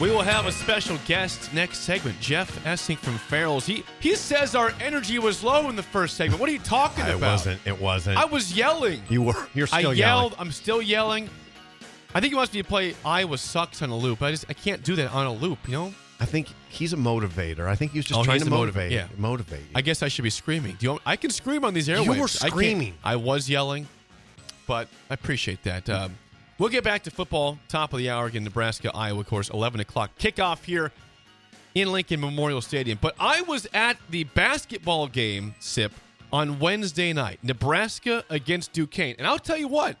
We will have a special guest next segment. Jeff Essing from Farrell's. He he says our energy was low in the first segment. What are you talking about? It wasn't. It wasn't. I was yelling. You were. You're I still yelled. yelling. I'm still yelling. I think he wants me to play Iowa sucks on a loop. I just I can't do that on a loop. You know. I think he's a motivator. I think he was just Oh, trying to motivate. yeah. motivate. you. I guess I should be screaming. Do you? Want, I can scream on these You airwaves. were I can't- screaming. I, was yelling, but I appreciate that. Um, we'll get back to football. Top of the hour again. Nebraska, Iowa, of course. Eleven o'clock kickoff here in Lincoln Memorial Stadium. But I was at the basketball game, Sip, on Wednesday night. Nebraska against Duquesne, and I'll tell you what.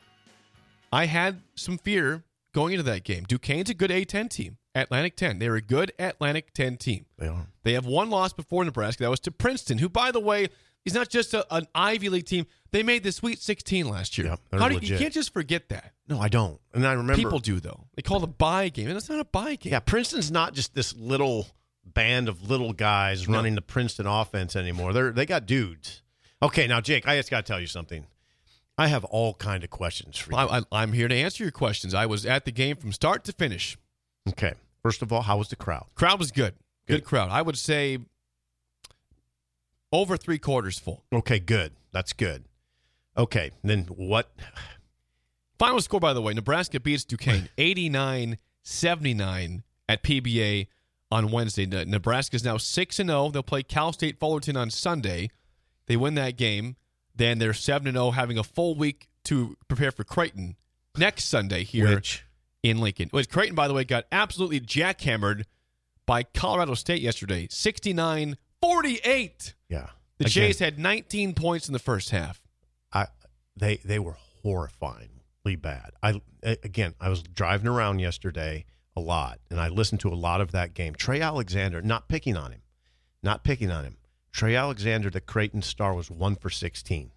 I had some fear going into that game. Duquesne's a good A10 team. Atlantic 10. They're a good Atlantic 10 team. They are. They have one loss before Nebraska. That was to Princeton, who, by the way, is not just a, an Ivy League team. They made the Sweet 16 last year. How do you, you can't just forget that. No, I don't. And I remember People do though. They call it a buy game, and it's not a buy game. Yeah, Princeton's not just this little band of little guys No. running the Princeton offense anymore. They're they got dudes. Okay, now Jake, I just got to tell you something. I have all kind of questions for you. I, I, I'm here to answer your questions. I was at the game from start to finish. okay, first of all, how was the crowd? Crowd was good. Good, Good. crowd. I would say over three quarters full. Okay, good. That's good. Okay, then what? Final score, by the way, Nebraska beats Duquesne 89 79 at PBA on Wednesday. Ne- Nebraska's now 6 0. They'll play Cal State Fullerton on Sunday. They win that game. Then they're 7 0, having a full week to prepare for Creighton next Sunday here Which in Lincoln. Which Creighton, by the way, got absolutely jackhammered by Colorado State yesterday 69 48. yeah, The Again, Jays had 19 points in the first half. I they they were horrifyingly bad. I again, I was driving around yesterday a lot, and I listened to a lot of that game. Trey Alexander, not picking on him, not picking on him. Trey Alexander, the Creighton star, was one for sixteen.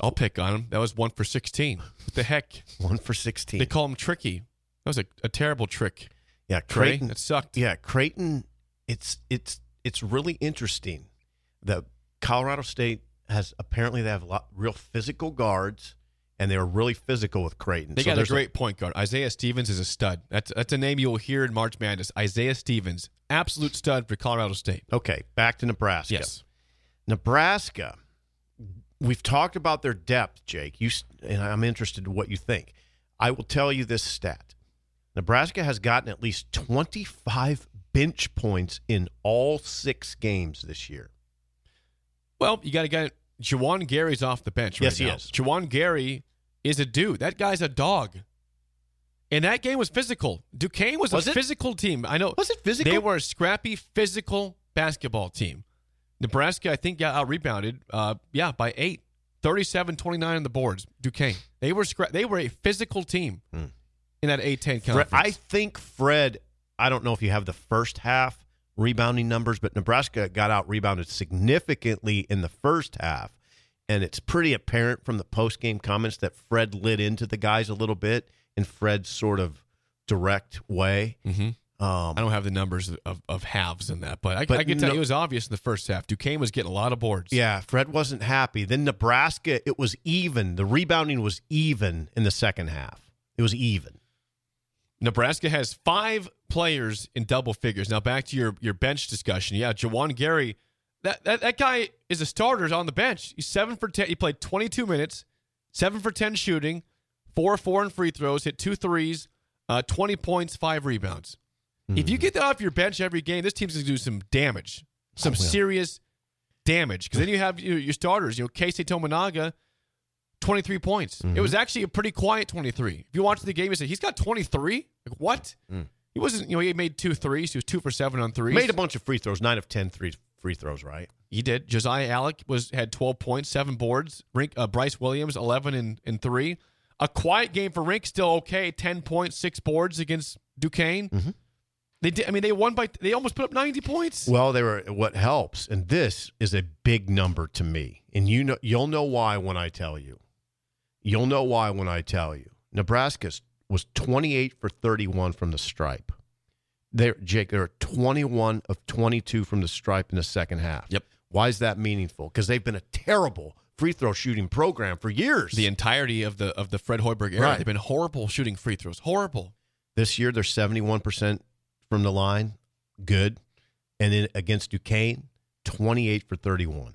I'll pick on him. That was one for 16. What the heck? One for sixteen. They call him tricky. That was a, a terrible trick. yeah, Trey, Creighton. it sucked. Yeah, Creighton. It's it's it's really interesting that Colorado State has apparently they have a lot real physical guards, and they were really physical with Creighton. They So got a great point guard. Isaiah Stevens is a stud. That's that's a name you will hear in March Madness. Isaiah Stevens, absolute stud for Colorado State. Okay, back to Nebraska. Yes. Nebraska. We've talked about their depth, Jake. You and I'm interested in what you think. I will tell you this stat: Nebraska has gotten at least 25 bench points in all six games this year. Well, you got to get Juwan Gary's off the bench. Right Yes, he now. is. Juwan Gary is a dude. That guy's a dog. And that game was physical. Duquesne was, Was a it? physical team. I know. Was it physical? They were a scrappy, physical basketball team. Nebraska, I think, got out rebounded. Uh, yeah, by eight. 37-29 on the boards. Duquesne. They were scra- They were a physical team in that A10 Fred, conference. I think Fred. I don't know if you have the first half rebounding numbers, but Nebraska got out rebounded significantly in the first half, and it's pretty apparent from the post game comments that Fred lit into the guys a little bit in Fred's sort of direct way. mm-hmm. Um, I don't have the numbers of, of halves in that, but I, But I can tell no- you it was obvious in the first half. Duquesne was getting a lot of boards. yeah, Fred wasn't happy. Then Nebraska, it was even. The rebounding was even in the second half. It was even. Nebraska has five players in double figures. Now back to your your bench discussion. Yeah, Juwan Gary, that, that that guy is a starter on the bench. He's seven for ten. He played 22 minutes, seven for 10 shooting, four four in free throws, hit two threes, uh, 20 points, five rebounds. If you get that off your bench every game, this team's going to do some damage, some Oh, serious damage. Because then you have your, your starters. You know, Keisei Tominaga, 23 points. It was mm-hmm. actually a pretty quiet 23. If you watch the game, you say he's got 23. Like what? Mm. He wasn't. You know, he made two threes. He was two for seven on threes. Made a bunch of free throws, nine of 10 three free throws, right? He did. Josiah Allick was had 12 points, seven boards. Rienk, uh, Brice Williams 11 and, and three. A quiet game for Rienk, still okay. 10 points, six boards against Duquesne. Mm-hmm. They did. I mean, they won by. They almost put up 90 points. Well, they were what helps, and this is a big number to me. And you know you'll know why when I tell you. You'll know why when I tell you. Nebraska was 28 for 31 from the stripe. They Jake, they're 21 of 22 from the stripe in the second half. Yep. Why is that meaningful? Because they've been a terrible free throw shooting program for years. The entirety of the of the Fred Hoiberg era, Right. they've been horrible shooting free throws. Horrible. This year they're 71% from the line. Good. And then against Duquesne, 28 for 31.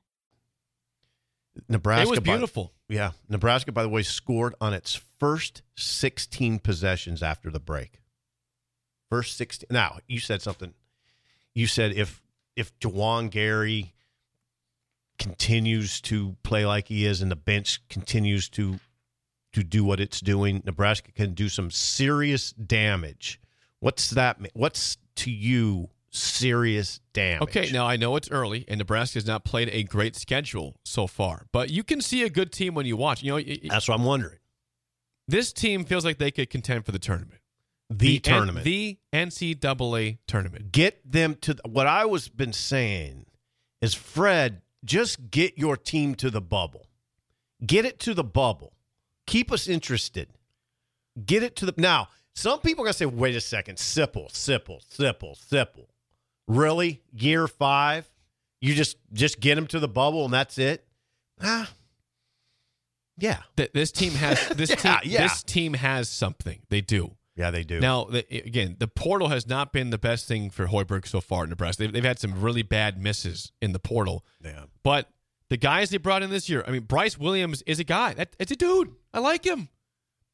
Nebraska it was by- beautiful. yeah, Nebraska, by the way, scored on its first 16 possessions after the break. First 16. Now, you said something. You said if if Juwan Gary continues to play like he is and the bench continues to to do what it's doing, Nebraska can do some serious damage. What's that? mean? What's to you serious damage? Okay, now I know it's early, and Nebraska has not played a great schedule so far, but you can see a good team when you watch. You know, y- that's what I'm wondering. this team feels like they could contend for the tournament, The, N- tournament. the NCAA tournament. get them to what I was been saying is Fred, just get your team to the bubble. Get it to the bubble. Keep us interested. Get it to the now. Some people are gonna say, wait a second, Sipple, Sipple, Sipple, Sipple. Really? Year five? You just just get them to the bubble and that's it? Ah. Yeah. Th- This team has this Yeah, team. yeah. This team has something. They do. Yeah, they do. Now, the, again, the portal has not been the best thing for Hoiberg so far in Nebraska. They've, they've had some really bad misses in the portal. yeah. But the guys they brought in this year, I mean, Brice Williams is a guy. That, it's a dude. I like him.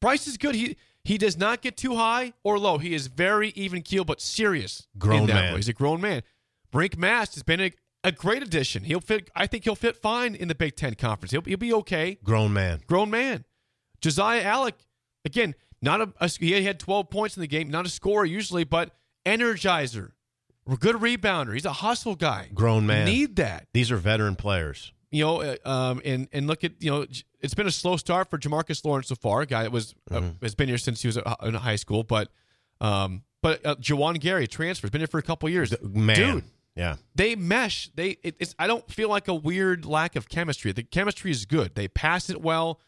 Brice is good. He he does not get too high or low. He is very even keel, but serious. Grown in that man. way. He's a grown man. Rienk Mast has been a, a great addition. He'll fit. I think he'll fit fine in the Big Ten conference. He'll, he'll be okay. Grown man. Grown man. Josiah Allick, again, not a, a he had 12 points in the game, not a scorer usually, but energizer. Good rebounder. He's a hustle guy. Grown man. Need that These are veteran players. You know, uh, um, and and look at you know, it's been a slow start for Jamarques Lawrence so far. A guy that was uh, has been here since he was uh, in high school, but um, but uh, Juwan Gary transfer has been here for a couple years. Man. Dude, Yeah. they mesh. They it, it's. I don't feel like a weird lack of chemistry. The chemistry is good. They pass it well.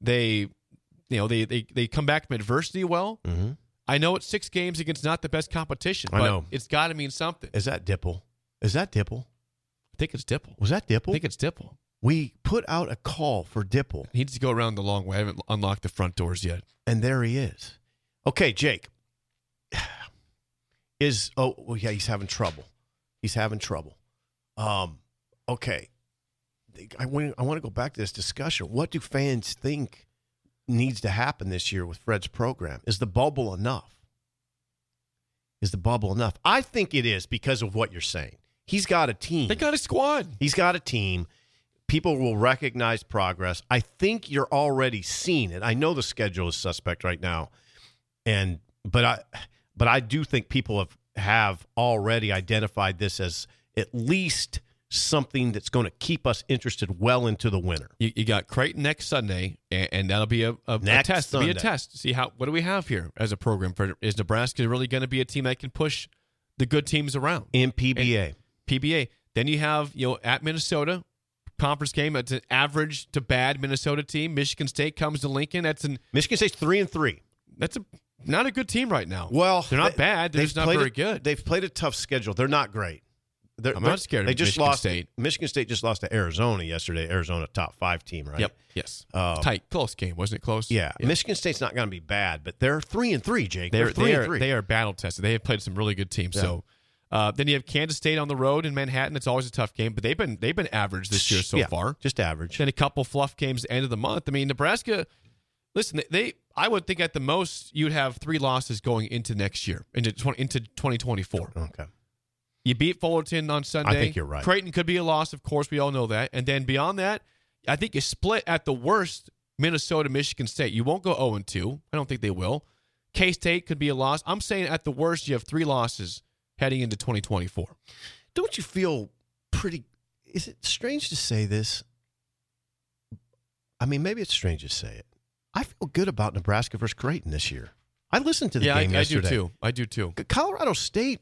They, you know, they they they come back from adversity well. Mhm. I know it's six games against not the best competition, I but know. it's got to mean something. Is that Dipple? Is that Dipple? I think it's Dipple. Was that Dipple? I think it's Dipple. we put out a call for Dipple, He needs to go around the long way. I haven't unlocked the front doors yet. and there he is. Okay, Jake. is oh well, yeah, he's having trouble. He's having trouble. Um, okay. I want I want to go back to this discussion. What do fans think needs to happen this year with Fred's program? Is the bubble enough? Is the bubble enough? I think it is because of what you're saying. He's got a team. They got a squad. He's got a team. People will recognize progress. I think you're already seeing it. I know the schedule is suspect right now, and but I but I do think people have have already identified this as at least something that's going to keep us interested well into the winter. You, you got Creighton next Sunday, and, and that'll be a, a, a test. It'll be a test. See how what do we have here as a program for is Nebraska really going to be a team that can push the good teams around in PBA. PBA. Then you have you know at Minnesota conference game. It's an average to bad Minnesota team. Michigan State comes to Lincoln. That's an Michigan State's three and three. that's a not a good team right now. Well, they're not they- bad. They're just not very a- good. They've played a tough schedule. They're not great. They're, I'm they're- not scared They just Michigan lost. State. Michigan State just lost to Arizona yesterday. Arizona top five team, right? Yep. Yes. Um, Tight, close game, wasn't it? Close. Yeah. Michigan State's not going to be bad, but they're three and three. Jake, they're, They're, three they and three. they are battle tested. They have played some really good teams. Yeah. So uh, then you have Kansas State on the road in Manhattan. It's always a tough game, but they've been they've been average this year so Yeah, far. just average. Then a couple fluff games at the end of the month. I mean, Nebraska. Listen, they, I would think at the most you'd have three losses going into next year into 20, into 2024. Okay. You beat Fullerton on Sunday. I think you're right. Creighton could be a loss, of course. We all know that. And then beyond that, I think you split at the worst Minnesota, Michigan State. You won't go 0 and 2. I don't think they will. K State could be a loss. I'm saying at the worst, you have three losses heading into 2024. Don't you feel pretty? Is it strange to say this? I mean, maybe it's strange to say it. I feel good about Nebraska versus Creighton this year. I listened to the yeah, I, game I do too. I do too. Colorado State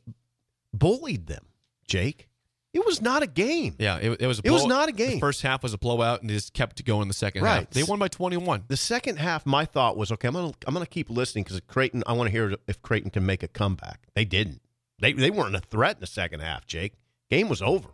bullied them, Jake. It was not a game. Yeah, it, it was. A It was not a The game. first half was a blowout, and they just kept going in the second half. They won by 21. The second half, my thought was, okay, I'm gonna I'm gonna keep listening because Creighton. I want to hear if Creighton can make a comeback. They didn't. They they weren't a threat in the second half. Jake, game was over.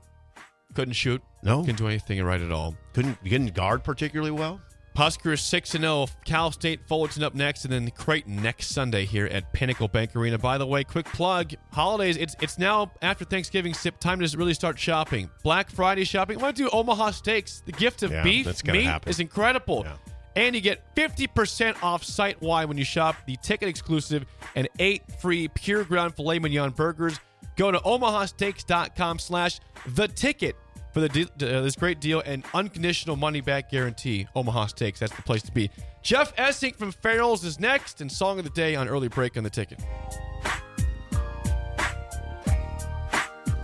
Couldn't shoot. No. Couldn't do anything right at all. Couldn't couldn't guard particularly well. Huskers 6 0. Cal State Fullerton up next, and then Creighton next Sunday here at Pinnacle Bank Arena. By the way, quick plug holidays, it's it's now after Thanksgiving, sip time to really start shopping. Black Friday shopping. I want to do Omaha Steaks. The gift of Yeah, beef, meat happen. is incredible. Yeah. And you get 50% off site wide when you shop the ticket exclusive and eight free pure ground filet mignon burgers. Go to omahasteaks.com slash the ticket for the de- uh, this great deal and unconditional money back guarantee. Omaha Steaks, that's the place to be. Jeff Essink from Farrell's is next and song of the day on early break on the ticket.